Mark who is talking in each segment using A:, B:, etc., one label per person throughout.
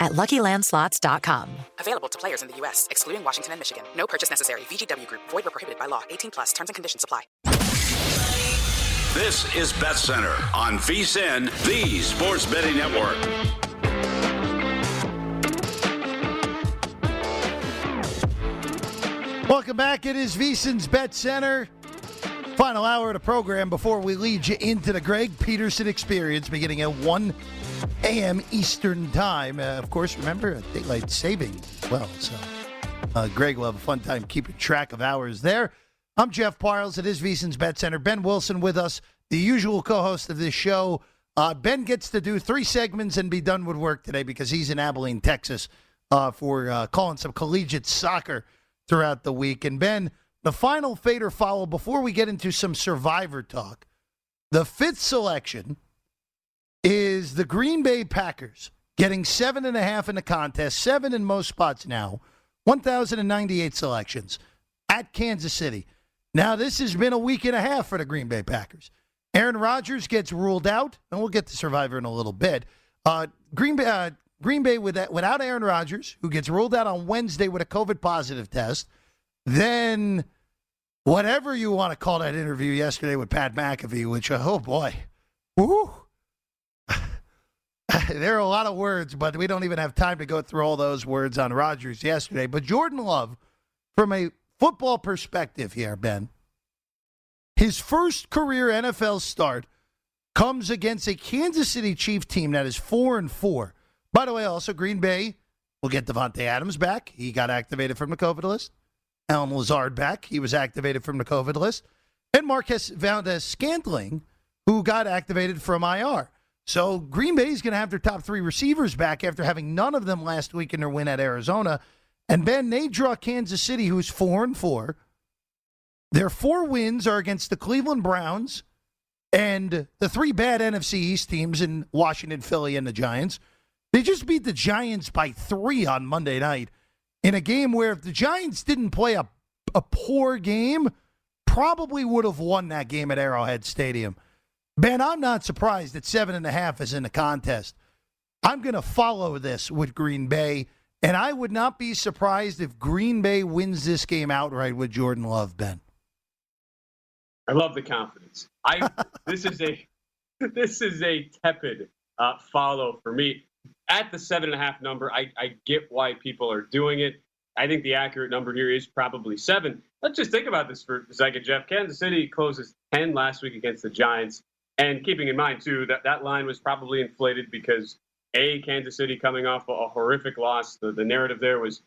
A: at LuckyLandSlots.com.
B: Available to players in the U.S., excluding Washington and Michigan. No purchase necessary. VGW Group. Void where prohibited by law. 18 plus. Terms and conditions apply.
C: This is Bet Center on VSIN, the Sports Betting Network.
D: Welcome back. It is VSIN's Bet Center. Final hour of the program before we lead you into the Greg Peterson experience beginning at 1 a.m. Eastern Time. Uh, of course, remember, daylight saving well. So uh, Greg will have a fun time keeping track of hours there. I'm Jeff Parles. It is VSIN's Bet Center. Ben Wilson with us, the usual co host of this show. Uh, ben gets to do three segments and be done with work today because he's in Abilene, Texas, uh, for uh, calling some collegiate soccer throughout the week. And Ben, the final fade or follow before we get into some survivor talk. The fifth selection is the Green Bay Packers getting seven and a half in the contest, seven in most spots now, 1,098 selections at Kansas City. Now, this has been a week and a half for the Green Bay Packers. Aaron Rodgers gets ruled out, and we'll get to Survivor in a little bit. Uh, Green Bay, uh, Green Bay with that, without Aaron Rodgers, who gets ruled out on Wednesday with a COVID positive test. Then, whatever you want to call that interview yesterday with Pat McAfee, which, uh, oh boy, woo. there are a lot of words, but we don't even have time to go through all those words on Rodgers yesterday. But Jordan Love, from a football perspective here, Ben, his first career NFL start comes against a Kansas City Chief team that is four and four. By the way, also Green Bay will get Davante Adams back. He got activated from the COVID list. Allen Lazard back. He was activated from the COVID list. And Marquez Valdes Scantling, who got activated from IR. So Green Bay is going to have their top three receivers back after having none of them last week in their win at Arizona. And Ben, they draw Kansas City, who's four and four. Their four wins are against the Cleveland Browns and the three bad NFC East teams in Washington, Philly, and the Giants. They just beat the Giants by three on Monday night in a game where if the Giants didn't play a, a poor game, probably would have won that game at Arrowhead Stadium. Ben, I'm not surprised that seven and a half is in the contest. I'm going to follow this with Green Bay, and I would not be surprised if Green Bay wins this game outright with Jordan Love, Ben.
E: I love the confidence. I this is a this is a tepid uh, follow for me at the seven and a half number. I, I get why people are doing it. I think the accurate number here is probably seven. Let's just think about this for a second, Jeff. Kansas City closes ten last week against the Giants. And keeping in mind, too, that that line was probably inflated because, A, Kansas City coming off a, a horrific loss. The, the narrative there was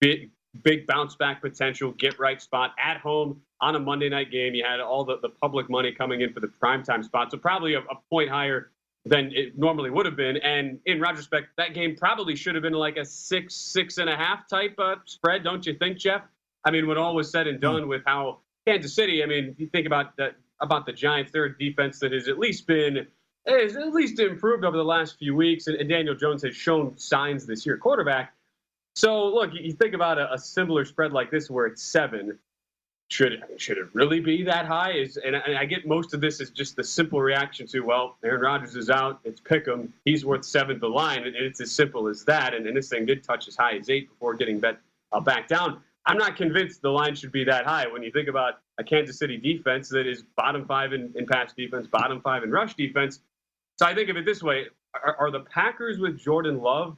E: big, big bounce back potential, get right spot at home on a Monday night game. You had all the, the public money coming in for the primetime spot, so probably a, a point higher than it normally would have been. And in retrospect, that game probably should have been like a six, six and a half type uh, spread, don't you think, Jeff? I mean, when all was said and done with how Kansas City, I mean, you think about that about the Giants, they're a defense that has at least been has at least improved over the last few weeks, and, and Daniel Jones has shown signs this year, quarterback. So look, you think about a, a similar spread like this where it's seven should it, should it really be that high? Is and, and, I get most of this is just the simple reaction to well, Aaron Rodgers is out. It's pick him. He's worth seven the line, and it's as simple as that. And, and this thing did touch as high as eight before getting bet uh, back down. I'm not convinced the line should be that high when you think about a Kansas City defense that is bottom five in, in pass defense, bottom five in rush defense. So I think of it this way: are, are the Packers with Jordan Love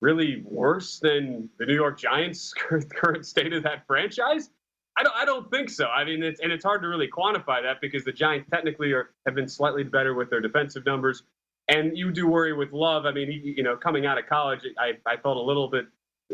E: really worse than the New York Giants' current state of that franchise? I don't, I don't think so. I mean, it's, and it's hard to really quantify that because the Giants technically are have been slightly better with their defensive numbers, and you do worry with Love. I mean, he, you know, coming out of college, I, I felt a little bit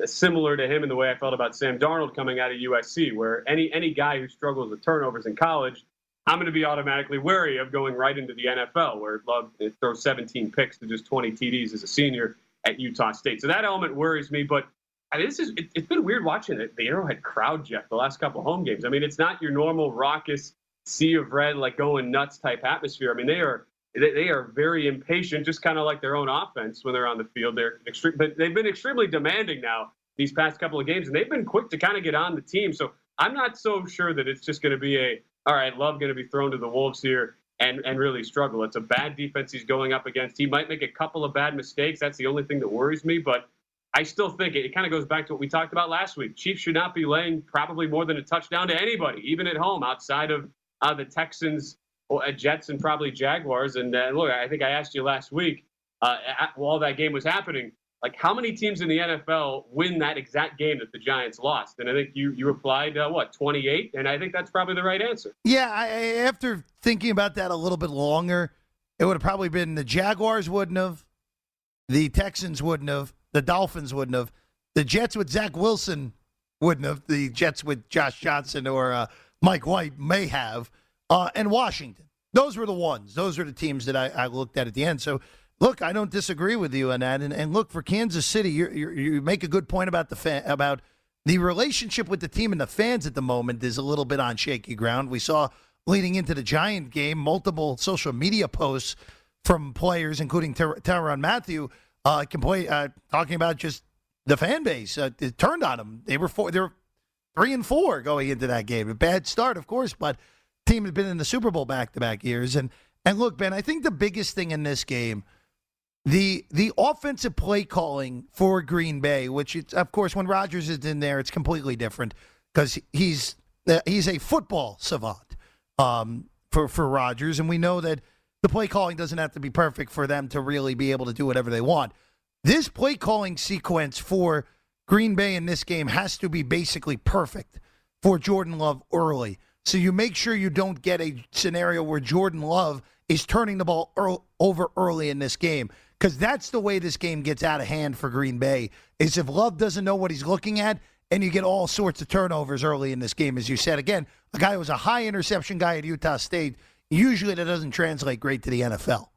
E: similar to him in the way I felt about Sam Darnold coming out of USC, where any any guy who struggles with turnovers in college, I'm going to be automatically wary of going right into the NFL, where Love throws 17 picks to just 20 TDs as a senior at Utah State. So that element worries me, but I mean, this is it, has been weird watching it. The Arrowhead crowd, Jeff, the last couple home games. I mean, it's not your normal raucous sea of red, like going nuts type atmosphere. I mean, they are they, are very impatient, just kind of like their own offense when they're on the field. They're extreme, but they've been extremely demanding now these past couple of games, and they've been quick to kind of get on the team. So I'm not so sure that it's just going to be a all right, Love going to be thrown to the wolves here and and really struggle. It's a bad defense he's going up against. He might make a couple of bad mistakes. That's the only thing that worries me, but I still think it, it kind of goes back to what we talked about last week. Chiefs should not be laying probably more than a touchdown to anybody, even at home, outside of uh, the Texans, Jets, and probably Jaguars. And uh, look, I think I asked you last week uh, while that game was happening, like how many teams in the NFL win that exact game that the Giants lost? And I think you you replied uh, what 28, and I think that's probably the right answer.
D: Yeah, I, after thinking about that a little bit longer, it would have probably been the Jaguars wouldn't have, the Texans wouldn't have, the Dolphins wouldn't have. The Jets with Zach Wilson wouldn't have. The Jets with Josh Johnson or uh, Mike White may have. Uh, and Washington. Those were the ones. Those are the teams that I, I, looked at at the end. So, look, I don't disagree with you on that. And, and look, for Kansas City, you you make a good point about the fan, about the relationship with the team and the fans at the moment is a little bit on shaky ground. We saw leading into the Giant game multiple social media posts from players, including Ty- Tyrann Mathieu, uh, complain, uh, talking about just the fan base. Uh, it turned on them. They were four, they were three and four going into that game. A bad start, of course, but team had been in the Super Bowl back to back years. And and look, Ben, I think the biggest thing in this game, the the offensive play calling for Green Bay, which it's, of course when Rodgers is in there, it's completely different because he's uh, he's a football savant um, for for Rodgers, and we know that the play calling doesn't have to be perfect for them to really be able to do whatever they want. This play calling sequence for Green Bay in this game has to be basically perfect for Jordan Love early. So you make sure you don't get a scenario where Jordan Love is turning the ball early, over early in this game because that's the way this game gets out of hand for Green Bay. Is if Love doesn't know what he's looking at, and you get all sorts of turnovers early in this game, as you said. Again, a guy who was a high interception guy at Utah State usually that doesn't translate great to the NFL.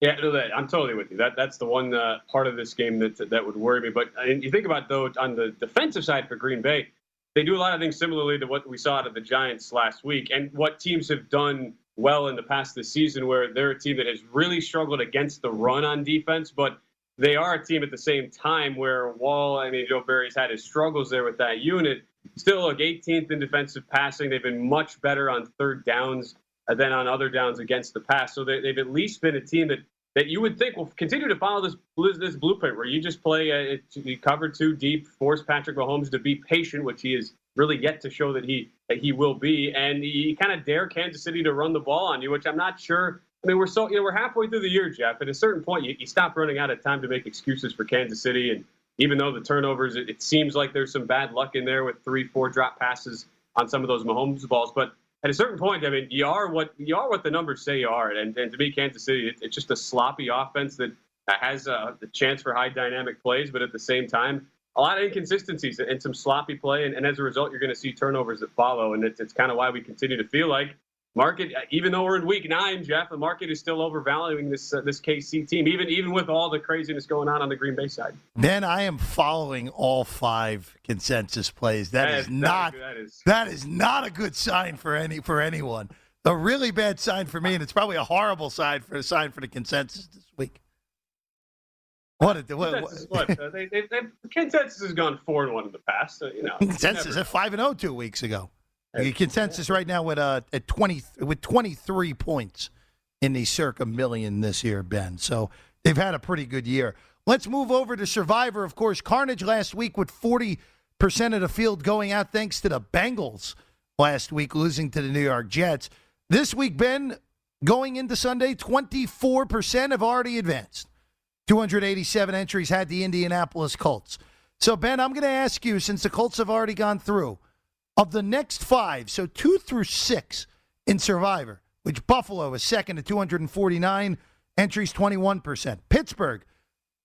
E: Yeah, no, that, I'm totally with you. That that's the one uh, part of this game that that would worry me. But you think about though on the defensive side for Green Bay, they do a lot of things similarly to what we saw out of the Giants last week, and what teams have done well in the past this season, where they're a team that has really struggled against the run on defense, but they are a team at the same time where while I mean Joe Barry's had his struggles there with that unit, still look 18th in defensive passing. They've been much better on third downs than on other downs against the pass. So they, have at least been a team that that you would think will continue to follow this this blueprint where you just play a, a cover two deep, force Patrick Mahomes to be patient, which he is really yet to show that he that he will be, and he kind of dare Kansas City to run the ball on you, which I'm not sure. I mean, we're so you know we're halfway through the year, Jeff. At a certain point, you, you stop running out of time to make excuses for Kansas City, and even though the turnovers, it, it seems like there's some bad luck in there with three, four drop passes on some of those Mahomes balls, but at a certain point, I mean, you are what you are what the numbers say you are, and, and to me, Kansas City, it, it's just a sloppy offense that has uh, the chance for high dynamic plays, but at the same time, a lot of inconsistencies and some sloppy play, and, and as a result, you're going to see turnovers that follow, and it's, it's kind of why we continue to feel like market, even though we're in week nine, Jeff, the market is still overvaluing this uh, this KC team, even even with all the craziness going on on the Green Bay side.
D: Then I am following all five consensus plays. that, that is, is, not that is, that is not a good sign for any for anyone. A really bad sign for me, and it's probably a horrible sign for a sign for the consensus this week. What? What?
E: what, what uh, they, they, they, consensus has gone four and one in the past. So, you know,
D: consensus at five and zero oh two weeks ago. The consensus right now with uh, at twenty with twenty three points in the circa million this year, Ben. So they've had a pretty good year. Let's move over to Survivor. Of course, Carnage last week with forty percent of the field going out thanks to the Bengals last week losing to the New York Jets. This week, Ben, going into Sunday, twenty four percent have already advanced. 287 entries had the Indianapolis Colts. So, Ben, I'm going to ask you since the Colts have already gone through, of the next five, so two through six in Survivor, which Buffalo is second at 249 entries, 21%. Pittsburgh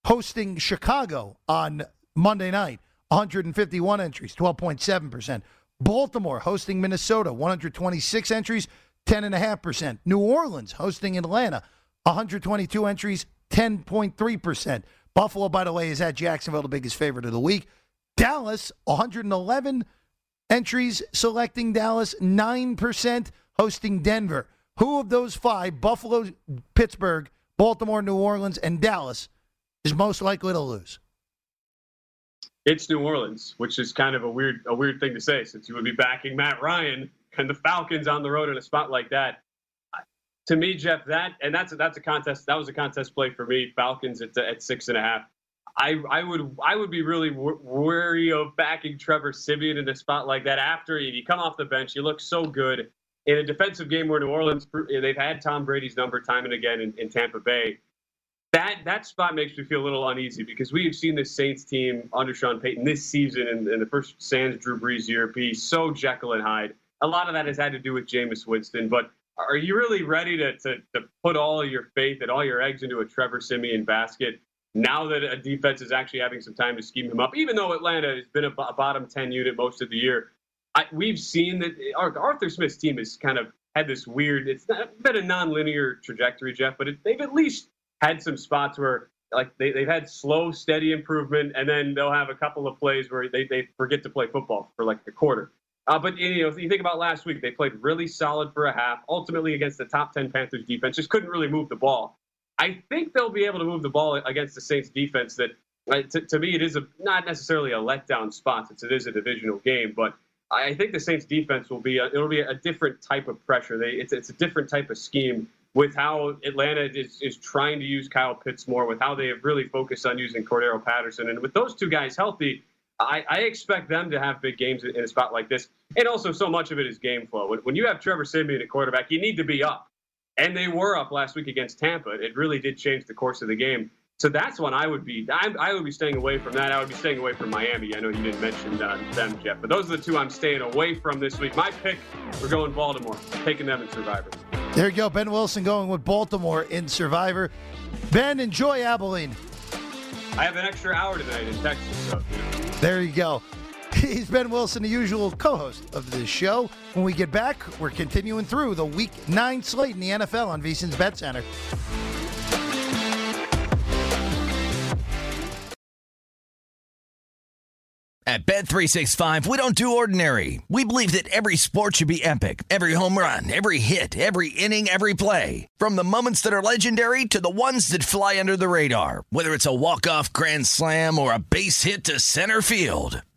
D: hosting Chicago on Monday night, 151 entries, 12.7%. Baltimore hosting Minnesota, 126 entries, 10.5%. New Orleans hosting Atlanta, 122 entries, 10.3%. Buffalo, by the way, is at Jacksonville, the biggest favorite of the week. Dallas, 111 entries selecting Dallas, 9% hosting Denver. Who of those five, Buffalo, Pittsburgh, Baltimore, New Orleans, and Dallas, is most likely to lose?
E: It's New Orleans, which is kind of a weird a weird thing to say since you would be backing Matt Ryan and the Falcons on the road in a spot like that to me, Jeff, that and that's a, that's a contest. That was a contest play for me. Falcons at, at six and a half. I I would I would be really wary of backing Trevor Siemian in a spot like that. After you come off the bench, you look so good in a defensive game where New Orleans they've had Tom Brady's number time and again in, in Tampa Bay. That that spot makes me feel a little uneasy because we have seen this Saints team under Sean Payton this season in, in the first Sans Drew Brees year be so Jekyll and Hyde. A lot of that has had to do with Jameis Winston, but are you really ready to, to, to put all your faith and all your eggs into a Trevor Siemian basket now that a defense is actually having some time to scheme him up? Even though Atlanta has been a, a bottom 10 unit most of the year, I, we've seen that Arthur Smith's team has kind of had this weird, it's not, been a non-linear trajectory, Jeff, but it, they've at least had some spots where like they, they've had slow, steady improvement, and then they'll have a couple of plays where they, they forget to play football for like a quarter. Uh, but you know, if you think about last week, they played really solid for a half. Ultimately, against the top ten Panthers defense, just couldn't really move the ball. I think they'll be able to move the ball against the Saints defense. That uh, to, to, me, it is a not necessarily a letdown spot since it is a divisional game, but I think the Saints defense will be a, it'll be a different type of pressure. They it's it's a different type of scheme with how Atlanta is, is trying to use Kyle Pitts more, with how they have really focused on using Cordarrelle Patterson, and with those two guys healthy, I, I, expect them to have big games in a spot like this. And also, so much of it is game flow. When, when you have Trevor Siemian at quarterback, you need to be up. And they were up last week against Tampa. It really did change the course of the game. So that's when I would be. I, I would be staying away from that. I would be staying away from Miami. I know you didn't mention uh, them, Jeff, but those are the two I'm staying away from this week. My pick: we're going Baltimore, taking them in Survivor.
D: There you go, Ben Wilson going with Baltimore in Survivor. Ben, enjoy Abilene.
E: I have an extra hour tonight in Texas, so.
D: There you go. He's Ben Wilson, the usual co host of this show. When we get back, we're continuing through the week nine slate in the NFL on VSIN's Bet Center.
F: At Bet365, we don't do ordinary. We believe that every sport should be epic every home run, every hit, every inning, every play. From the moments that are legendary to the ones that fly under the radar, whether it's a walk-off grand slam or a base hit to center field.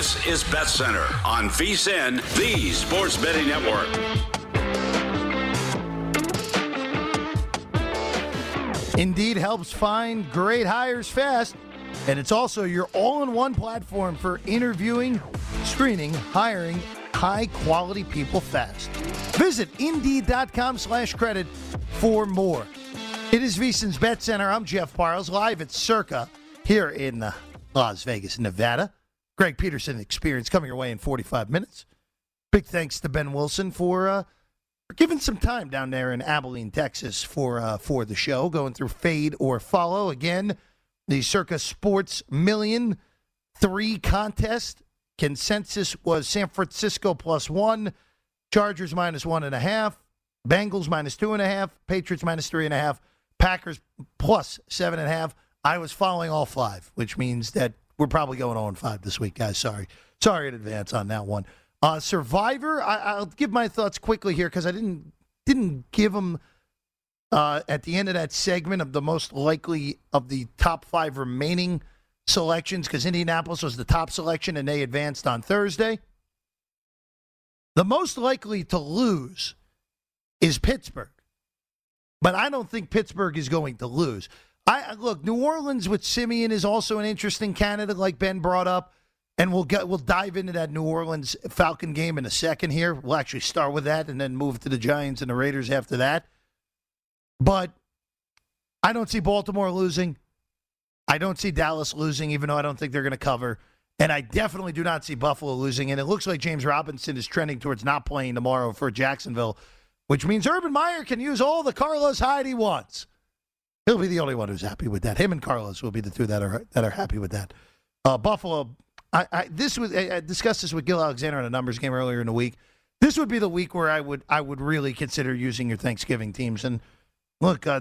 C: This is Bet Center on VSIN, the Sports Betting Network.
D: Indeed helps find great hires fast. And it's also your all in one platform for interviewing, screening, hiring high quality people fast. Visit indeed.com slash credit for more. It is VSIN's Bet Center. I'm Jeff Parles, live at Circa here in uh, Las Vegas, Nevada. Greg Peterson experience coming your way in 45 minutes. Big thanks to Ben Wilson for, uh, for giving some time down there in Abilene, Texas for uh, for the show, going through fade or follow. Again, the Circa Sports Million three contest. Consensus was San Francisco plus one, Chargers minus one and a half, Bengals minus two and a half, Patriots minus three and a half, Packers plus seven and a half. I was following all five, which means that we're probably going on five this week, guys. Sorry, sorry in advance on that one. Uh, Survivor. I, will give my thoughts quickly here because I didn't didn't give them uh, at the end of that segment of the most likely of the top five remaining selections because Indianapolis was the top selection and they advanced on Thursday. The most likely to lose is Pittsburgh, but I don't think Pittsburgh is going to lose. I look, New Orleans with Siemian is also an interesting candidate, like Ben brought up, and we'll get we'll dive into that New Orleans Falcon game in a second. Here, we'll actually start with that and then move to the Giants and the Raiders after that. But I don't see Baltimore losing. I don't see Dallas losing, even though I don't think they're going to cover. And I definitely do not see Buffalo losing. And it looks like James Robinson is trending towards not playing tomorrow for Jacksonville, which means Urban Meyer can use all the Carlos Hyde he wants. He'll be the only one who's happy with that. Him and Carlos will be the two that are that are happy with that. Uh, Buffalo. I, I this was I discussed this with Gill Alexander in a numbers game earlier in the week. This would be the week where I would I would really consider using your Thanksgiving teams. And look, uh,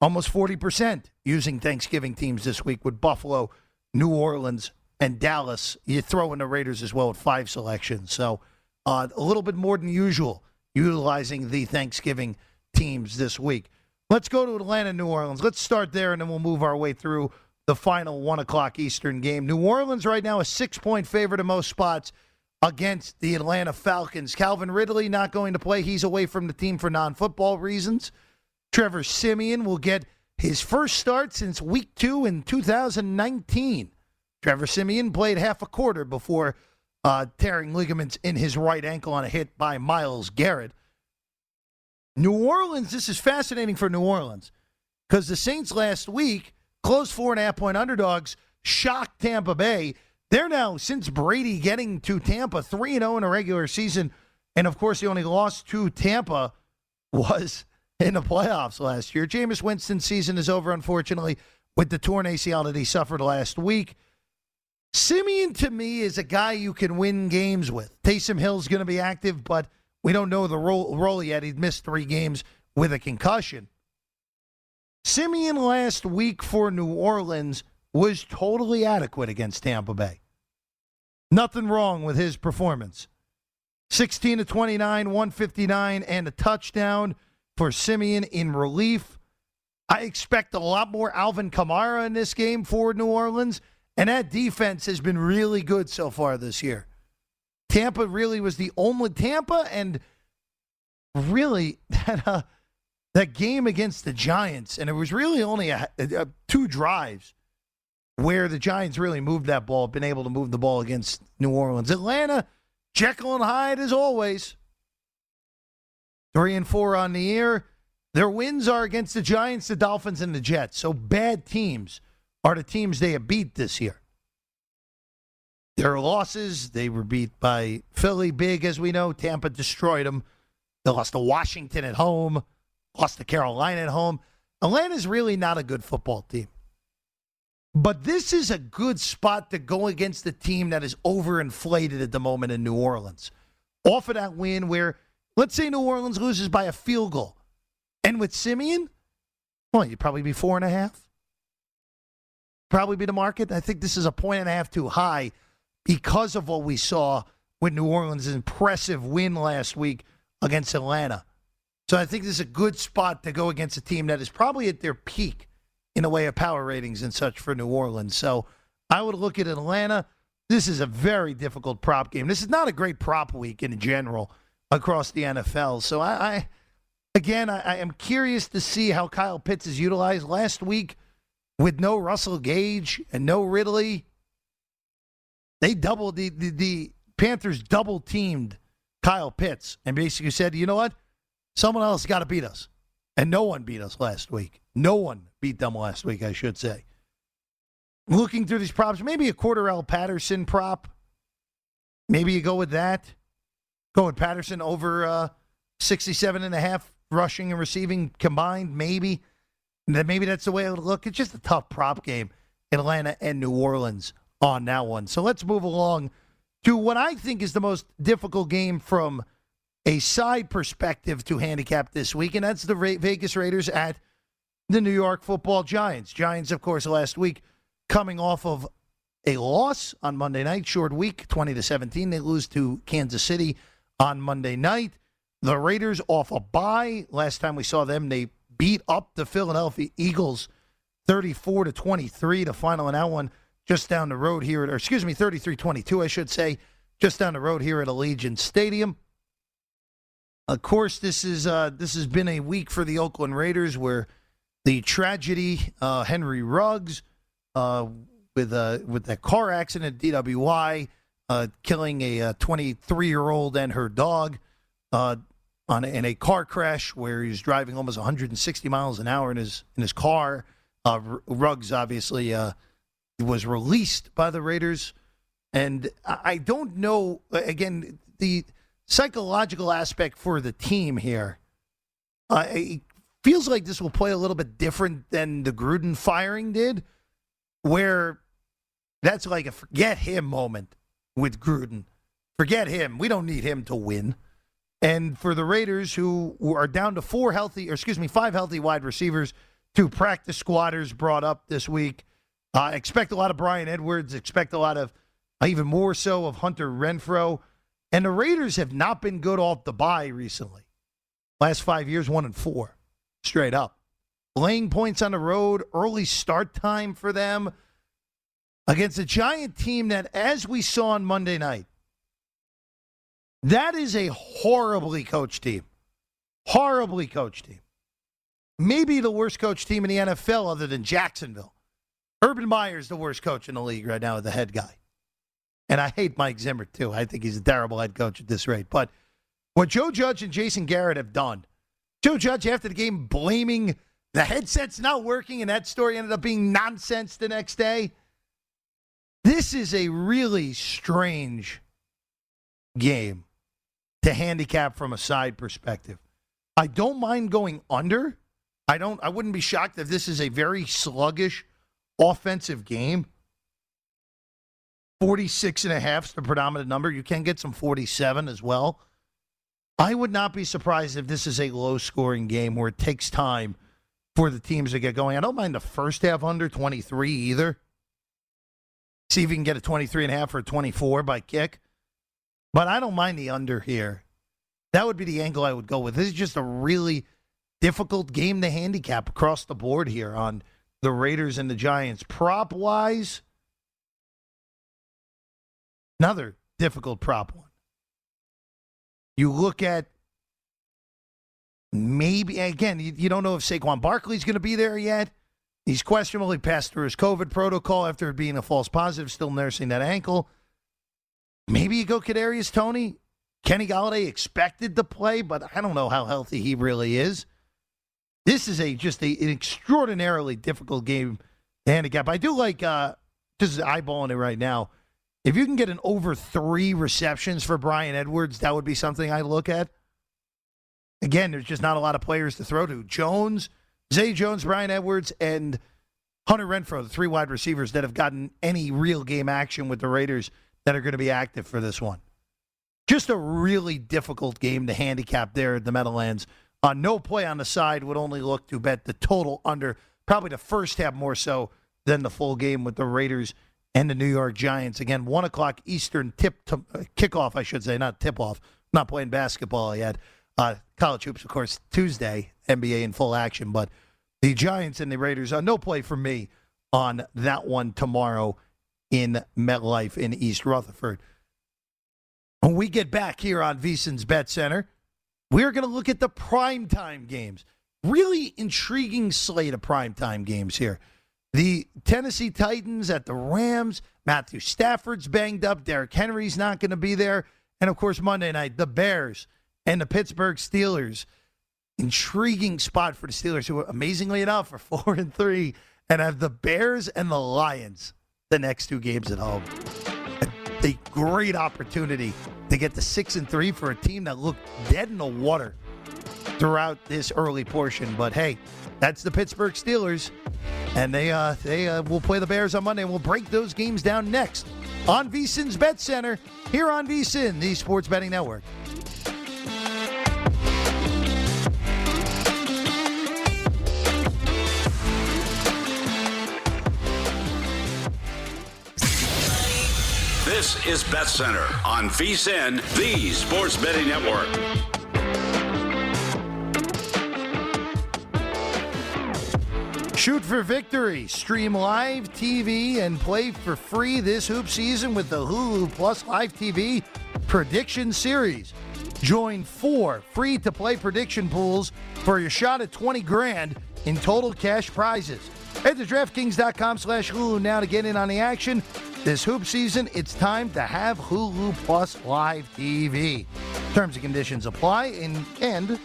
D: almost forty percent using Thanksgiving teams this week with Buffalo, New Orleans, and Dallas. You throw in the Raiders as well at five selections, so uh, a little bit more than usual utilizing the Thanksgiving teams this week. Let's go to Atlanta, New Orleans. Let's start there, and then we'll move our way through the final one o'clock Eastern game. New Orleans right now a six point favorite in most spots against the Atlanta Falcons. Calvin Ridley not going to play. He's away from the team for non football reasons. Trevor Siemian will get his first start since week two in 2019. Trevor Siemian played half a quarter before uh, tearing ligaments in his right ankle on a hit by Myles Garrett. New Orleans, this is fascinating for New Orleans because the Saints last week, close four and a half point underdogs, shocked Tampa Bay. They're now, since Brady getting to Tampa, 3 0 in a regular season. And of course, the only loss to Tampa was in the playoffs last year. Jameis Winston's season is over, unfortunately, with the torn ACL that he suffered last week. Siemian, to me, is a guy you can win games with. Taysom Hill's going to be active, but we don't know the role, role yet. He'd missed three games with a concussion. Siemian last week for New Orleans was totally adequate against Tampa Bay. Nothing wrong with his performance. 16 to 29, 159, and a touchdown for Siemian in relief. I expect a lot more Alvin Kamara in this game for New Orleans, and that defense has been really good so far this year. Tampa really was the only Tampa and really that uh, that game against the Giants, and it was really only a, a, two drives where the Giants really moved that ball, been able to move the ball against New Orleans. Atlanta, Jekyll and Hyde as always. Three and four on the year. Their wins are against the Giants, the Dolphins, and the Jets. So bad teams are the teams they have beat this year. Their losses, they were beat by Philly big, as we know. Tampa destroyed them. They lost to Washington at home, lost to Carolina at home. Atlanta's really not a good football team. But this is a good spot to go against a team that is overinflated at the moment in New Orleans. Off of that win where, let's say New Orleans loses by a field goal. And with Siemian, well, you'd probably be four and a half. Probably be the market. I think this is a point and a half too high because of what we saw with New Orleans' impressive win last week against Atlanta. So I think this is a good spot to go against a team that is probably at their peak in the way of power ratings and such for New Orleans. So I would look at Atlanta. This is a very difficult prop game. This is not a great prop week in general across the NFL. So I, I again, I, I am curious to see how Kyle Pitts is utilized last week with no Russell Gage and no Ridley. They doubled the, the, the Panthers double teamed Kyle Pitts and basically said, you know what? Someone else got to beat us. And no one beat us last week. No one beat them last week, I should say. Looking through these props, maybe a Cordarrelle Patterson prop. Maybe you go with that. Go with Patterson over uh, 67 and a half rushing and receiving combined, maybe. Maybe that's the way it would look. It's just a tough prop game Atlanta and New Orleans on that one. So let's move along to what I think is the most difficult game from a side perspective to handicap this week, and that's the Vegas Raiders at the New York football Giants. Giants, of course, last week coming off of a loss on Monday night, short week, 20 to 17. They lose to Kansas City on Monday night. The Raiders off a bye. Last time we saw them, they beat up the Philadelphia Eagles 34 to 23 to final in that one just down the road here, at, or excuse me, 3322, I should say, just down the road here at Allegiant Stadium. Of course, this is uh, this has been a week for the Oakland Raiders where the tragedy, uh, Henry Ruggs, uh, with uh, with that car accident, DWI, uh, killing a 23 year old and her dog uh, on in a car crash where he was driving almost 160 miles an hour in his in his car. Uh, Ruggs obviously uh, was released by the Raiders, and I don't know. Again, the psychological aspect for the team here. Uh, it feels like this will play a little bit different than the Gruden firing did, where that's like a forget him moment with Gruden. Forget him. We don't need him to win. And for the Raiders, who are down to four healthy, or excuse me, five healthy wide receivers, two practice squatters brought up this week. Uh, expect a lot of Bryan Edwards. Expect a lot of, uh, even more so, of Hunter Renfrow. And the Raiders have not been good off the bye recently. Last five years, one and four, straight up. Laying points on the road, early start time for them against a giant team that, as we saw on Monday night, that is a horribly coached team. Horribly coached team. Maybe the worst coach team in the NFL other than Jacksonville. Urban Meyer's the worst coach in the league right now, the head guy. And I hate Mike Zimmer too. I think he's a terrible head coach at this rate. But what Joe Judge and Jason Garrett have done, Joe Judge after the game blaming the headset's not working, and that story ended up being nonsense the next day. This is a really strange game to handicap from a side perspective. I don't mind going under. I don't I wouldn't be shocked if this is a very sluggish offensive game. 46 and a half is the predominant number. You can get some 47 as well. I would not be surprised if this is a low scoring game where it takes time for the teams to get going. I don't mind the first half under 23 either. See if you can get a 23 and a half or a 24 by kick. But I don't mind the under here. That would be the angle I would go with. This is just a really difficult game to handicap across the board here on the Raiders and the Giants. Prop wise, Another difficult prop one. You look at maybe again, you, you don't know if Saquon Barkley's going to be there yet. He's questionable. He passed through his COVID protocol after being a false positive, still nursing that ankle. Maybe you go Kadarius Toney. Kenny Golladay expected to play, but I don't know how healthy he really is. This is a just a, an extraordinarily difficult game to handicap. I do like uh just eyeballing it right now. If you can get an over three receptions for Bryan Edwards, that would be something I look at. Again, there's just not a lot of players to throw to. Jones, Zay Jones, Bryan Edwards, and Hunter Renfrow, the three wide receivers that have gotten any real game action with the Raiders that are going to be active for this one. Just a really difficult game to handicap there at the Meadowlands. Uh, no play on the side would only look to bet the total under, probably the first half more so than the full game with the Raiders and the New York Giants. Again, 1 o'clock Eastern tip to, uh, kickoff, I should say, not tip off. Not playing basketball yet. Uh, college hoops, of course, Tuesday, NBA in full action. But the Giants and the Raiders, uh, no play for me on that one tomorrow in MetLife in East Rutherford. When we get back here on VSIN's Bet Center, we're going to look at the primetime games. Really intriguing slate of primetime games here. The Tennessee Titans at the Rams. Matthew Stafford's banged up. Derrick Henry's not going to be there. And of course, Monday night, the Bears and the Pittsburgh Steelers. Intriguing spot for the Steelers, who amazingly enough are four and three, and have the Bears and the Lions the next two games at home a great opportunity to get the six and three for a team that looked dead in the water throughout this early portion. But hey, that's the Pittsburgh Steelers, and they uh, they uh, will play the Bears on Monday, and we'll break those games down next on VSIN's Bet Center here on VSIN, the Sports Betting Network.
C: This is Bet Center on VSIN, the Sports Betting Network.
D: Shoot for victory. Stream live TV and play for free this hoop season with the Hulu Plus Live TV Prediction Series. Join four free to play prediction pools for your shot at 20 grand in total cash prizes. Head to DraftKings.com slash Hulu now to get in on the action. This hoop season, it's time to have Hulu Plus Live TV. Terms and conditions apply, and, and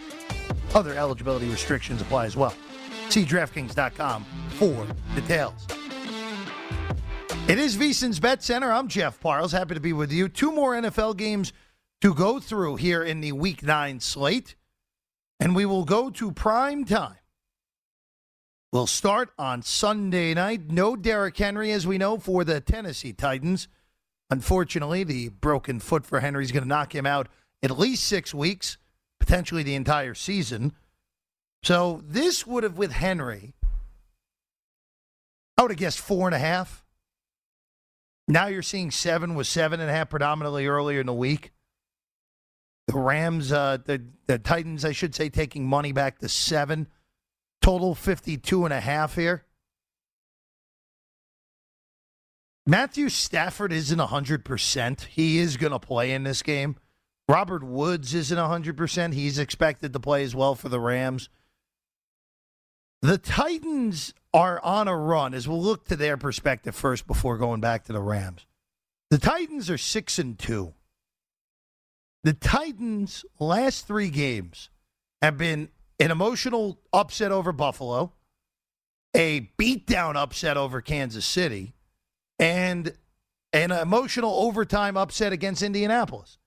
D: other eligibility restrictions apply as well. See DraftKings.com for details. It is VSIN's Bet Center. I'm Jeff Parles. Happy to be with you. Two more NFL games to go through here in the Week 9 slate, and we will go to prime time will start on Sunday night. No Derrick Henry, as we know, for the Tennessee Titans. Unfortunately, the broken foot for Henry is going to knock him out at least six weeks, potentially the entire season. So this would have, with Henry, I would have guessed four and a half. Now you're seeing seven with seven and a half predominantly earlier in the week. The Rams, uh, the, the Titans, I should say, taking money back to seven. Total 52 and a half here. Matthew Stafford isn't 100%. He is going to play in this game. Robert Woods isn't 100%. He's expected to play as well for the Rams. The Titans are on a run as we'll look to their perspective first before going back to the Rams. The Titans are 6 and 2. The Titans last 3 games have been an emotional upset over Buffalo, a beatdown upset over Kansas City, and an emotional overtime upset against Indianapolis.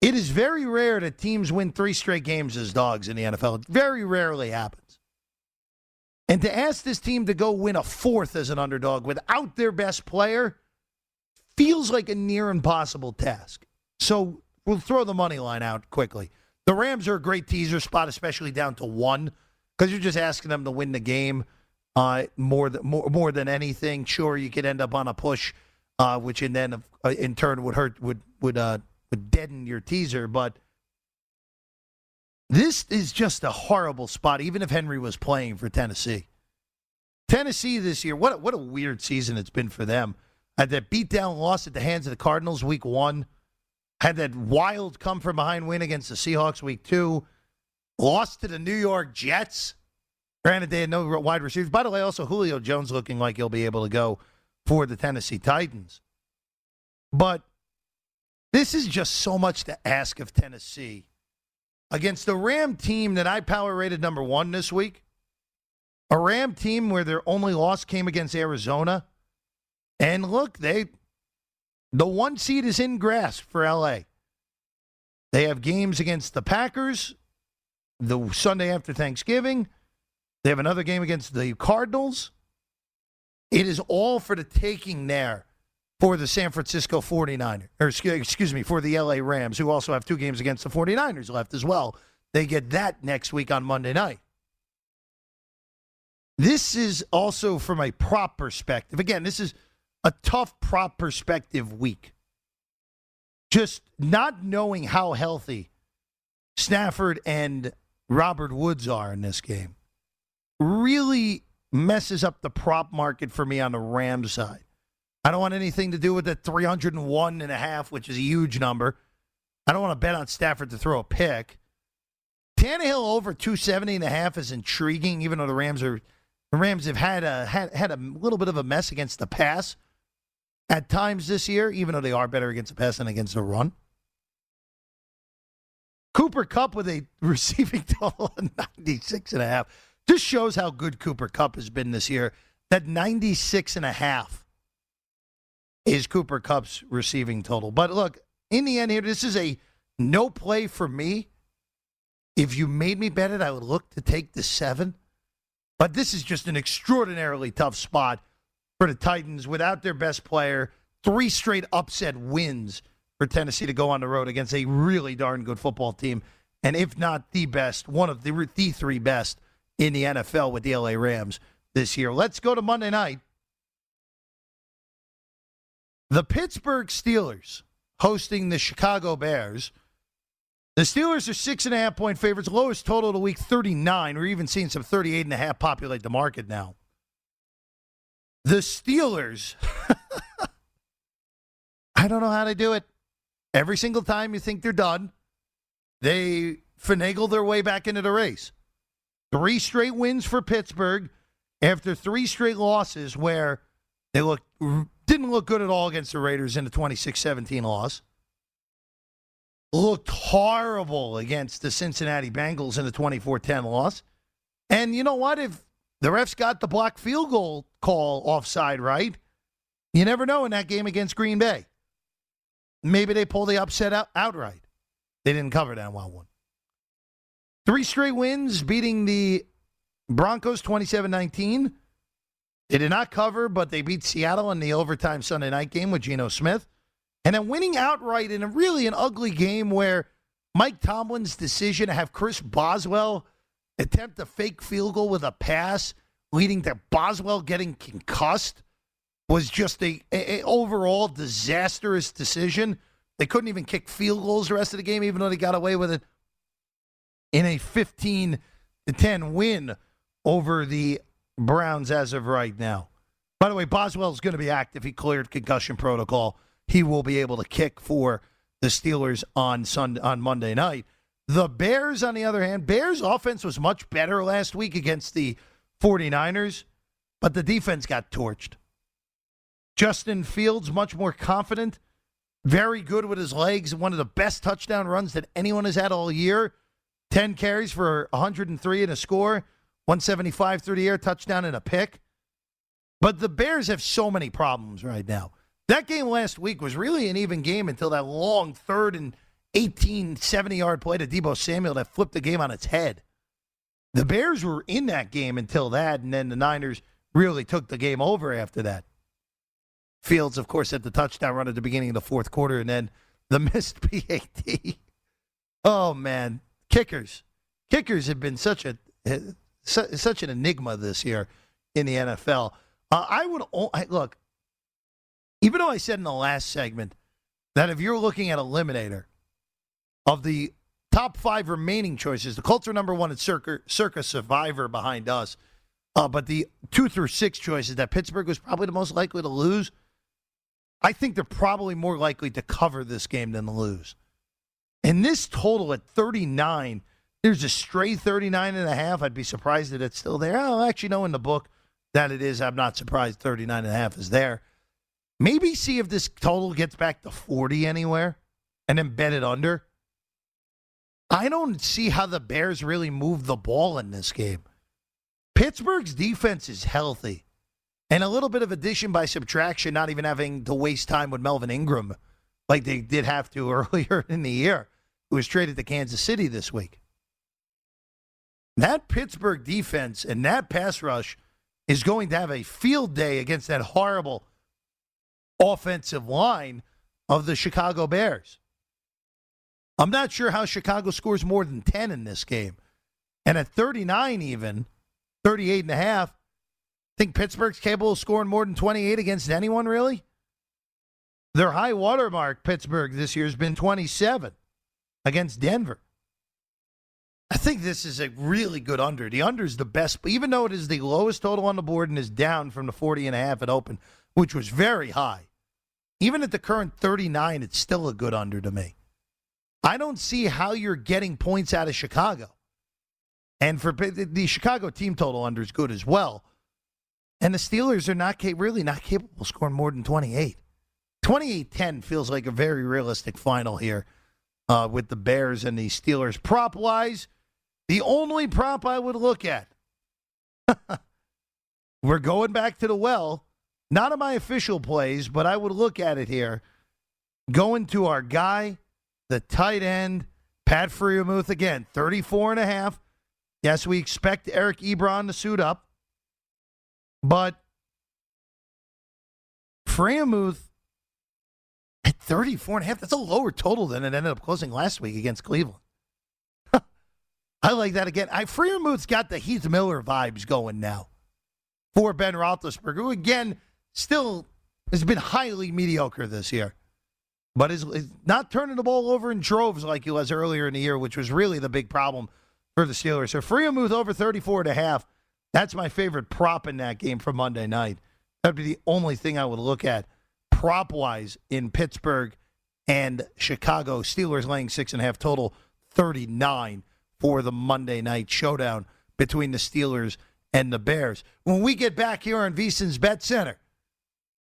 D: It is very rare that teams win three straight games as dogs in the NFL. It very rarely happens. And to ask this team to go win a fourth as an underdog without their best player feels like a near impossible task. So we'll throw the money line out quickly. The Rams are a great teaser spot, especially down to one, because you're just asking them to win the game uh, more than more, more than anything. Sure, you could end up on a push, uh, which in then uh, in turn would hurt would would uh, would deaden your teaser. But this is just a horrible spot, even if Henry was playing for Tennessee. Tennessee this year, what what a weird season it's been for them. Had that beatdown loss at the hands of the Cardinals week one had that wild come from behind win against the Seahawks week two. lost to the New York Jets. Granted, they had no wide receivers. By the way, also Julio Jones looking like he'll be able to go for the Tennessee Titans. But this is just so much to ask of Tennessee against the Ram team that I power rated number one this week. A Ram team where their only loss came against Arizona. And look, they the one seed is in grasp for LA. They have games against the Packers the Sunday after Thanksgiving. They have another game against the Cardinals. It is all for the taking there for the San Francisco 49ers, or excuse me, for the LA Rams, who also have two games against the 49ers left as well. They get that next week on Monday night. This is also from a prop perspective. Again, this is a tough prop perspective week. Just not knowing how healthy Stafford and Robert Woods are in this game really messes up the prop market for me on the Rams side. I don't want anything to do with the 301 and a half, which is a huge number. I don't want to bet on Stafford to throw a pick. Tannehill over 270 and a half is intriguing, even though the Rams are the Rams have had a had, had a little bit of a mess against the pass at times this year, even though they are better against the pass than against the run. Cooper Kupp with a receiving total of 96 and a half. Just shows how good Cooper Kupp has been this year. That 96 and a half is Cooper Kupp's receiving total. But look, in the end here, this is a no play for me. If you made me bet it, I would look to take the seven. But this is just an extraordinarily tough spot for the Titans without their best player. Three straight upset wins for Tennessee to go on the road against a really darn good football team. And if not the best, one of the, the three best in the NFL with the LA Rams this year. Let's go to Monday night. The Pittsburgh Steelers hosting the Chicago Bears. The Steelers are six and a half point favorites, lowest total of the week 39. We're even seeing some 38 and a half populate the market now. The Steelers, I don't know how to do it. Every single time you think they're done, they finagle their way back into the race. Three straight wins for Pittsburgh after three straight losses where they looked didn't look good at all against the Raiders in the 26-17 loss. Looked horrible against the Cincinnati Bengals in the 24-10 loss. And you know what? If the refs got the block field goal call offside right, you never know in that game against Green Bay. Maybe they pull the upset out outright. They didn't cover that well one. Three straight wins, beating the Broncos 27 19. They did not cover, but they beat Seattle in the overtime Sunday night game with Geno Smith. And then winning outright in a really an ugly game where Mike Tomlin's decision to have Chris Boswell attempt a fake field goal with a pass, leading to Boswell getting concussed, was just a, a, a overall disastrous decision. They couldn't even kick field goals the rest of the game, even though they got away with it in a 15 to 10 win over the Browns as of right now. By the way, Boswell is going to be active. He cleared concussion protocol. He will be able to kick for the Steelers on Sunday, on Monday night. The Bears, on the other hand, Bears' offense was much better last week against the 49ers, but the defense got torched. Justin Fields, much more confident, very good with his legs, one of the best touchdown runs that anyone has had all year. 10 carries for 103 and a score, 175 through the air, touchdown and a pick. But the Bears have so many problems right now. That game last week was really an even game until that long third and 18, 70 yard play to Deebo Samuel that flipped the game on its head. The Bears were in that game until that, and then the Niners really took the game over after that. Fields, of course, had the touchdown run at the beginning of the fourth quarter, and then the missed PAT. oh, man kickers. Kickers have been such a such an enigma this year in the NFL. Uh, I would look, even though I said in the last segment that if you're looking at eliminator of the top five remaining choices, the Colts are number one at Circa, Circa Survivor behind us. Uh, but the two through six choices that Pittsburgh was probably the most likely to lose, I think they're probably more likely to cover this game than lose. And this total at 39 There's a stray 39 and a half. I'd be surprised that it's still there. Oh, actually, know in the book that it is. I'm not surprised 39 and a half is there. Maybe see if this total gets back to 40 anywhere and then bet it under. I don't see how the Bears really move the ball in this game. Pittsburgh's defense is healthy. And a little bit of addition by subtraction, not even having to waste time with Melvin Ingram like they did have to earlier in the year, who was traded to Kansas City this week. That Pittsburgh defense and that pass rush is going to have a field day against that horrible offensive line of the Chicago Bears. I'm not sure how Chicago scores more than 10 in this game. And at 39 even, 38 and a half, I think Pittsburgh's capable of scoring more than 28 against anyone really? Their high watermark, Pittsburgh, this year has been 27 against Denver. I think this is a really good under. The under is the best, even though it is the lowest total on the board and is down from the 40 and a half at open, which was very high. Even at the current 39, it's still a good under to me. I don't see how you're getting points out of Chicago. And for the Chicago team total under is good as well. And the Steelers are not really not capable of scoring more than 28. 28-10 feels like a very realistic final here uh, with the Bears and the Steelers. Prop wise, the only prop I would look at. We're going back to the well. Not of my official plays, but I would look at it here. Going to our guy, the tight end, Pat Freiermuth again, 34 and a half. Yes, we expect Eric Ebron to suit up. But Freiermuth at 34 and a half, that's a lower total than it ended up closing last week against Cleveland. I like that again. I Freiermuth's got the Heath Miller vibes going now for Ben Roethlisberger, who again still has been highly mediocre this year, but is, is not turning the ball over in droves like he was earlier in the year, which was really the big problem for the Steelers. So Freiermuth over 34 and a half. That's my favorite prop in that game for Monday night. That'd be the only thing I would look at prop wise in Pittsburgh and Chicago. Steelers laying six and a half total, 39 for the Monday night showdown between the Steelers and the Bears. When we get back here on VSIN's Bet Center,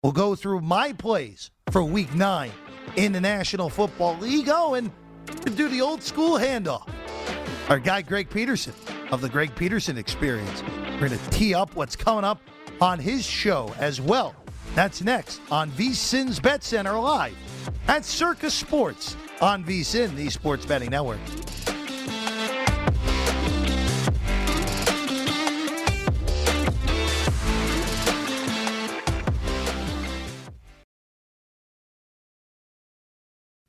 D: we'll go through my plays for week nine in the National Football League. Oh, and do the old school handoff. Our guy, Greg Peterson of the Greg Peterson Experience. We're going to tee up what's coming up on his show as well. That's next on VSIN's Bet Center Live at Circa Sports on VSIN, the Sports Betting Network.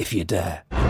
G: if you dare.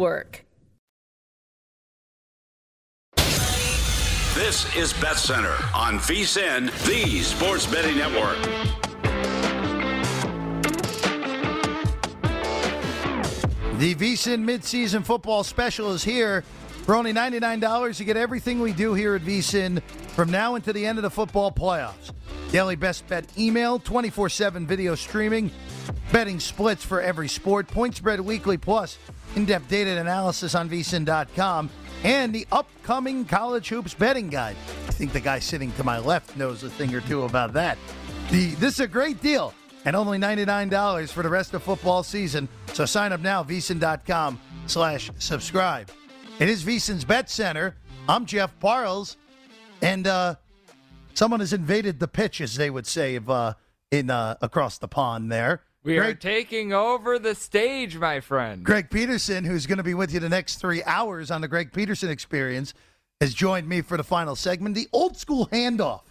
C: This is Bet Center on VSIN, the Sports Betting Network.
D: The VSIN midseason football special is here. For only $99, you get everything we do here at VSIN from now until the end of the football playoffs. Daily best bet email, 24 7 video streaming, betting splits for every sport, point spread weekly, plus in depth data analysis on VSIN.com, and the upcoming college hoops betting guide. I think the guy sitting to my left knows a thing or two about that. The, this is a great deal and only $99 for the rest of football season. So sign up now, VSIN.com slash subscribe. It is VSIN's Bet Center. I'm Jeff Parles, and uh, someone has invaded the pitch, as they would say, if, uh, in uh, across the pond there.
H: We Greg, are taking over the stage, my friend.
D: Greg Peterson, who's going to be with you the next three hours on the Greg Peterson experience, has joined me for the final segment, the old school handoff,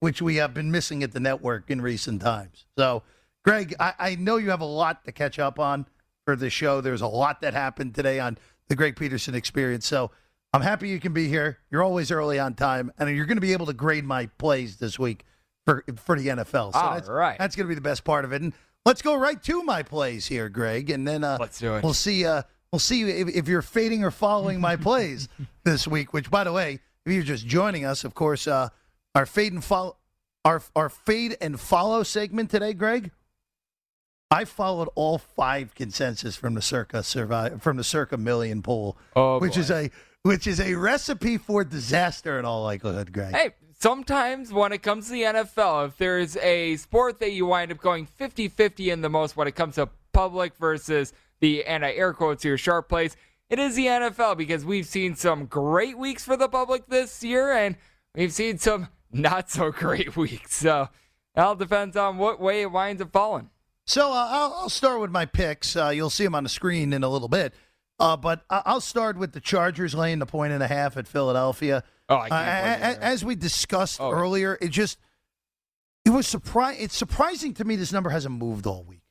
D: which we have been missing at the network in recent times. So, Greg, I, I know you have a lot to catch up on for the show. There's a lot that happened today on the Greg Peterson experience. So I'm happy you can be here. You're always early on time, and you're going to be able to grade my plays this week for for the NFL. So
H: All
D: that's,
H: right.
D: that's going to be the best part of it. And let's go right to my plays here, Greg, and then uh,
H: let's do it.
D: We'll see. Uh, we'll see if, if you're fading or following my plays this week. Which, by the way, if you're just joining us, of course, uh, our fade and follow, our our fade and follow segment today, Greg. I followed all five consensus from the circa survive from the circa million poll,
H: oh,
D: which
H: boy.
D: is a which is a recipe for disaster in all likelihood, Greg.
H: Hey, sometimes when it comes to the NFL, if there's a sport that you wind up going 50-50 in the most when it comes to public versus the anti-air quotes here sharp plays, it is the NFL because we've seen some great weeks for the public this year and we've seen some not so great weeks. So it all depends on what way it winds up falling.
D: So uh, I'll, I'll, start with my picks. Uh, you'll see them on the screen in a little bit. Uh, but I'll start with the Chargers laying the point and a half at Philadelphia.
H: Oh, I can't
D: as we discussed oh. earlier, it just it was surprise. It's surprising to me this number hasn't moved all week,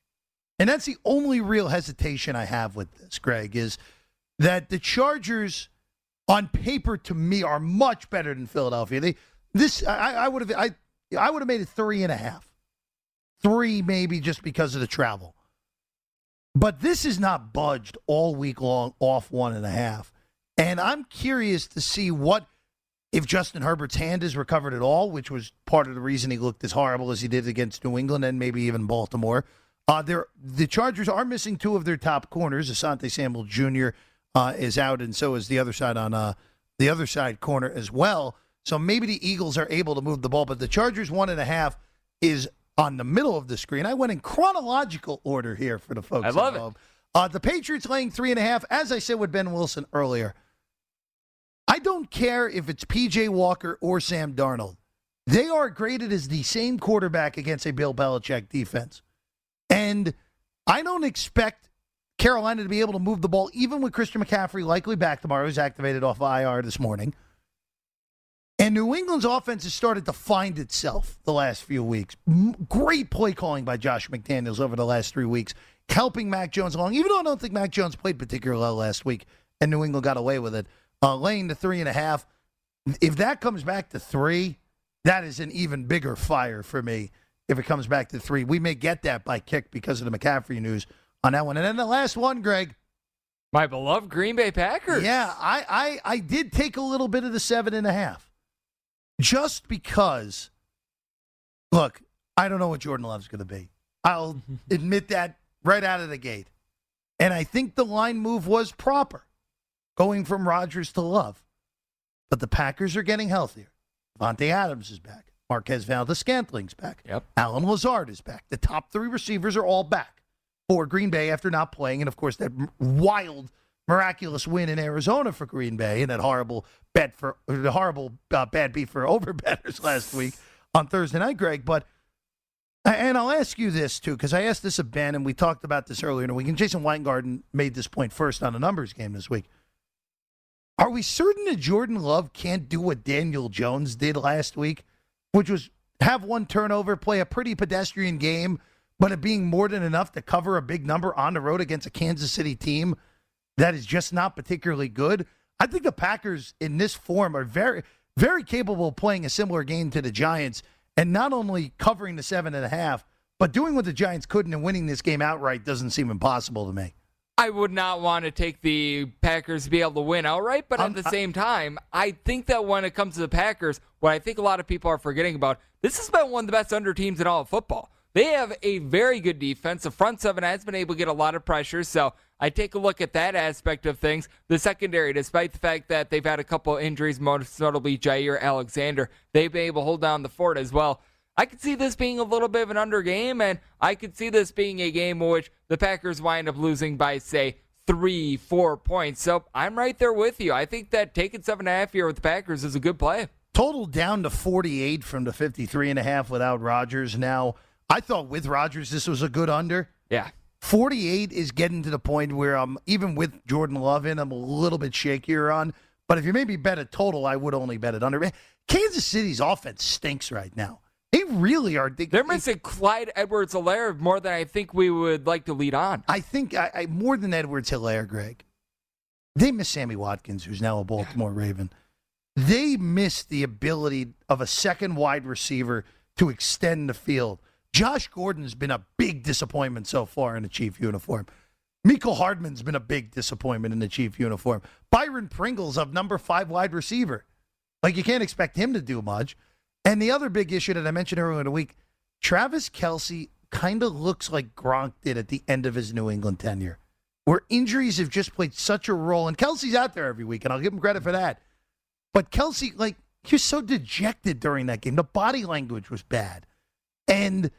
D: and that's the only real hesitation I have with this. Greg is that the Chargers, on paper, to me, are much better than Philadelphia. They this I, I would have I I would have made it three and a half three maybe just because of the travel. But this is not budged all week long off one and a half. And I'm curious to see what if Justin Herbert's hand is recovered at all, which was part of the reason he looked as horrible as he did against New England and maybe even Baltimore. Uh, the Chargers are missing two of their top corners. Asante Samuel Jr. Uh, is out, and so is the other side on uh, the other side corner as well. So maybe the Eagles are able to move the ball, but the Chargers one and a half is on the middle of the screen. I went in chronological order here for the folks.
H: I love
D: involved. it. Uh, the Patriots laying three and a half. As I said with Ben Wilson earlier, I don't care if it's PJ Walker or Sam Darnold. They are graded as the same quarterback against a Bill Belichick defense. And I don't expect Carolina to be able to move the ball, even with Christian McCaffrey likely back tomorrow. He's activated off IR this morning. And New England's offense has started to find itself the last few weeks. Great play calling by Josh McDaniels over the last three weeks, helping Mac Jones along. Even though I don't think Mac Jones played particularly well last week, and New England got away with it, uh, laying the three and a half. If that comes back to three, that is an even bigger fire for me. If it comes back to three, we may get that by kick because of the McCaffrey news on that one. And then the last one, Greg.
H: My beloved Green Bay Packers.
D: Yeah, I, I, I did take a little bit of the seven and a half just because, look, I don't know what Jordan Love's going to be. I'll admit that right out of the gate. And I think the line move was proper, going from Rodgers to Love. But the Packers are getting healthier. Davante Adams is back. Marquez Valdes-Scantling's back.
H: Yep.
D: Allen Lazard is back. The top three receivers are all back for Green Bay after not playing. And, of course, that wild miraculous win in Arizona for Green Bay and that horrible bet for the horrible uh, bad beat for over betters last week on Thursday night, Greg. But and I'll ask you this too because I asked this of Ben and we talked about this earlier in the week. And Jason Weingarten made this point first on a numbers game this week. Are we certain that Jordan Love can't do what Daniel Jones did last week, which was have one turnover, play a pretty pedestrian game, but it being more than enough to cover a big number on the road against a Kansas City team that is just not particularly good? I think the Packers in this form are very, very capable of playing a similar game to the Giants and not only covering the seven and a half, but doing what the Giants couldn't and winning this game outright doesn't seem impossible to me.
H: I would not want to take the Packers to be able to win outright, but at the same time, I think that when it comes to the Packers, what I think a lot of people are forgetting about, this has been one of the best under teams in all of football. They have a very good defense. The front seven has been able to get a lot of pressure, so I take a look at that aspect of things. The secondary, despite the fact that they've had a couple injuries, most notably Jaire Alexander, they've been able to hold down the fort as well. I could see this being a little bit of an under game, and I could see this being a game in which the Packers wind up losing by, say, three, four points. So I'm right there with you. I think that taking seven and a half here with the Packers is a good play.
D: Total down to 48 from the 53 and a half without Rodgers. Now, I thought with Rodgers this was a good under.
H: Yeah.
D: 48 is getting to the point where I'm even with Jordan Love in, I'm a little bit shakier on. But if you made me bet a total, I would only bet it under. Kansas City's offense stinks right now. They really are. They,
H: They're missing Clyde Edwards Helaire more than I think we would like to lead on.
D: I think I, I more than Edwards Helaire, Greg. They miss Sammy Watkins, who's now a Baltimore Raven. They miss the ability of a second wide receiver to extend the field. Josh Gordon's been a big disappointment so far in the Chief uniform. Mecole Hardman's been a big disappointment in the Chief uniform. Byron Pringle's of number five wide receiver. Like you can't expect him to do much. And the other big issue that I mentioned earlier in the week, Travis Kelce kind of looks like Gronk did at the end of his New England tenure, where injuries have just played such a role. And Kelce's out there every week, and I'll give him credit for that. But Kelce, like, he was so dejected during that game. The body language was bad. And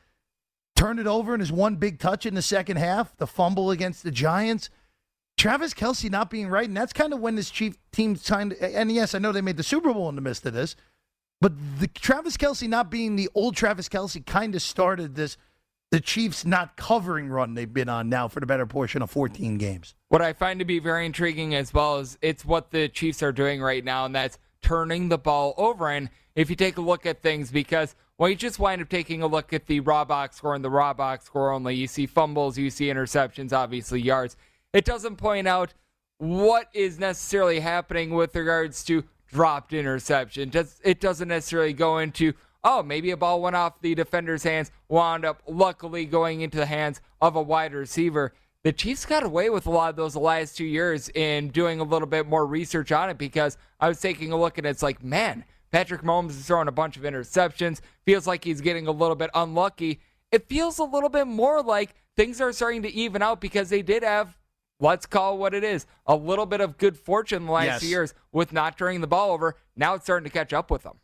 D: turned it over in his one big touch in the second half, the fumble against the Giants. Travis Kelce not being right, and that's kind of when this chief team signed. And yes, I know they made the Super Bowl in the midst of this, but the Travis Kelce not being the old Travis Kelce kind of started this the Chiefs not covering run they've been on now for the better portion of 14 games.
H: What I find to be very intriguing as well is it's what the Chiefs are doing right now, and that's turning the ball over. And if you take a look at things, because well, you just wind up taking a look at the raw box score and the raw box score only. You see fumbles, you see interceptions, obviously yards. It doesn't point out what is necessarily happening with regards to dropped interception. It doesn't necessarily go into, oh, maybe a ball went off the defender's hands, wound up luckily going into the hands of a wide receiver. The Chiefs got away with a lot of those the last two years in doing a little bit more research on it because I was taking a look and it's like, man, Patrick Mahomes is throwing a bunch of interceptions. Feels like he's getting a little bit unlucky. It feels a little bit more like things are starting to even out because they did have let's call it what it is a little bit of good fortune the last
D: Yes.
H: few years with not turning the ball over. Now it's starting to catch up with them,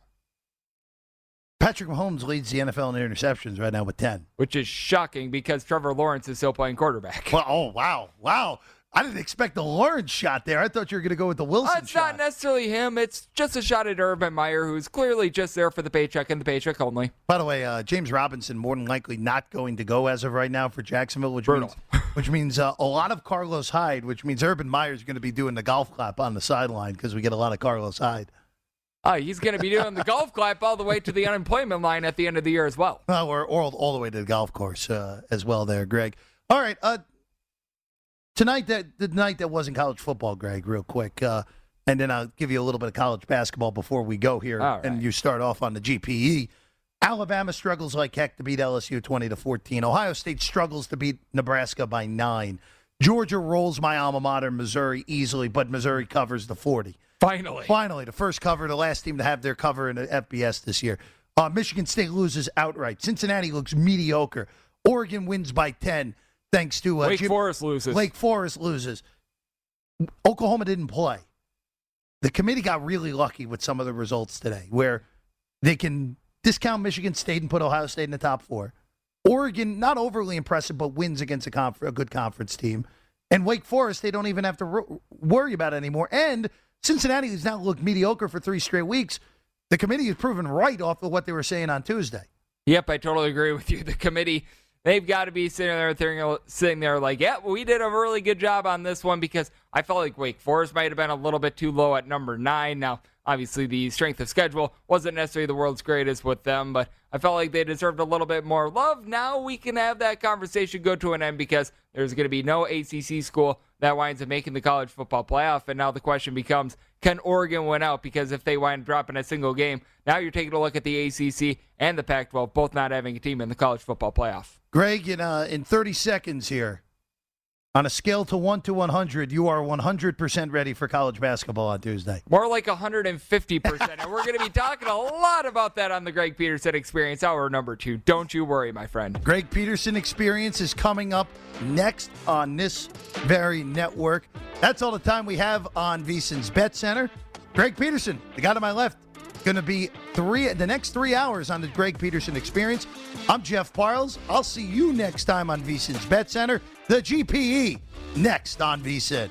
D: Patrick Mahomes leads the NFL in interceptions right now with 10.
H: which is shocking because Trevor Lawrence is still playing quarterback.
D: Well, oh, wow. Wow. I didn't expect the Lawrence shot there. I thought you were going to go with the Wilson
H: Uh, it's
D: shot.
H: not necessarily him. It's just a shot at Urban Meyer, who's clearly just there for the paycheck and the paycheck only.
D: By the way, uh, James Robinson more than likely not going to go as of right now for Jacksonville, which
H: Brutal.
D: means which means uh, a lot of Carlos Hyde, which means Urban Meyer's going to be doing the golf clap on the sideline because we get a lot of Carlos Hyde.
H: Oh, he's going to be doing the golf clap all the way to the unemployment line at the end of the year as well.
D: Uh, or, or all the way to the golf course uh, as well, there, Greg. All right, uh, tonight that the night that wasn't college football, Greg, real quick, uh, and then I'll give you a little bit of college basketball before we go here,
H: right.
D: and you start off on the GPE. Alabama struggles like heck to beat LSU twenty to fourteen. Ohio State struggles to beat Nebraska by nine. Georgia rolls my alma mater, Missouri, easily, but Missouri covers the forty.
H: Finally.
D: Finally, the first cover, the last team to have their cover in the FBS this year. Uh, Michigan State loses outright. Cincinnati looks mediocre. Oregon wins by 10 thanks to uh,
H: Wake
D: Jim-
H: Forest loses.
D: Lake Forest loses. Oklahoma didn't play. The committee got really lucky with some of the results today where they can discount Michigan State and put Ohio State in the top four. Oregon, not overly impressive, but wins against a, conf- a good conference team. And Wake Forest, they don't even have to ro- worry about anymore. And Cincinnati has now looked mediocre for three straight weeks. The committee has proven right off of what they were saying on Tuesday.
H: Yep, I totally agree with you. The committee, they've got to be sitting there, sitting there like, yeah, we did a really good job on this one because I felt like Wake Forest might have been a little bit too low at number nine. Now, obviously, the strength of schedule wasn't necessarily the world's greatest with them, but I felt like they deserved a little bit more love. Now we can have that conversation go to an end because there's going to be no ACC school that winds up making the college football playoff. And now the question becomes can Oregon win out? Because if they wind up dropping a single game, now you're taking a look at the ACC and the Pac 12 both not having a team in the college football playoff.
D: Greg, in, uh, in 30 seconds here, on a scale to 1 to 100, you are 100% ready for college basketball on Tuesday.
H: More like 150%. and we're going to be talking a lot about that on the Greg Peterson Experience, hour number two. Don't you worry, my friend.
D: Greg Peterson Experience is coming up next on this very network. That's all the time we have on VSIN's Bet Center. Greg Peterson, the guy to my left, going to be three the next three hours on the Greg Peterson Experience. I'm Jeff Parles. I'll see you next time on VSIN's Bet Center. The GPE next on VSIN.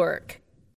I: work.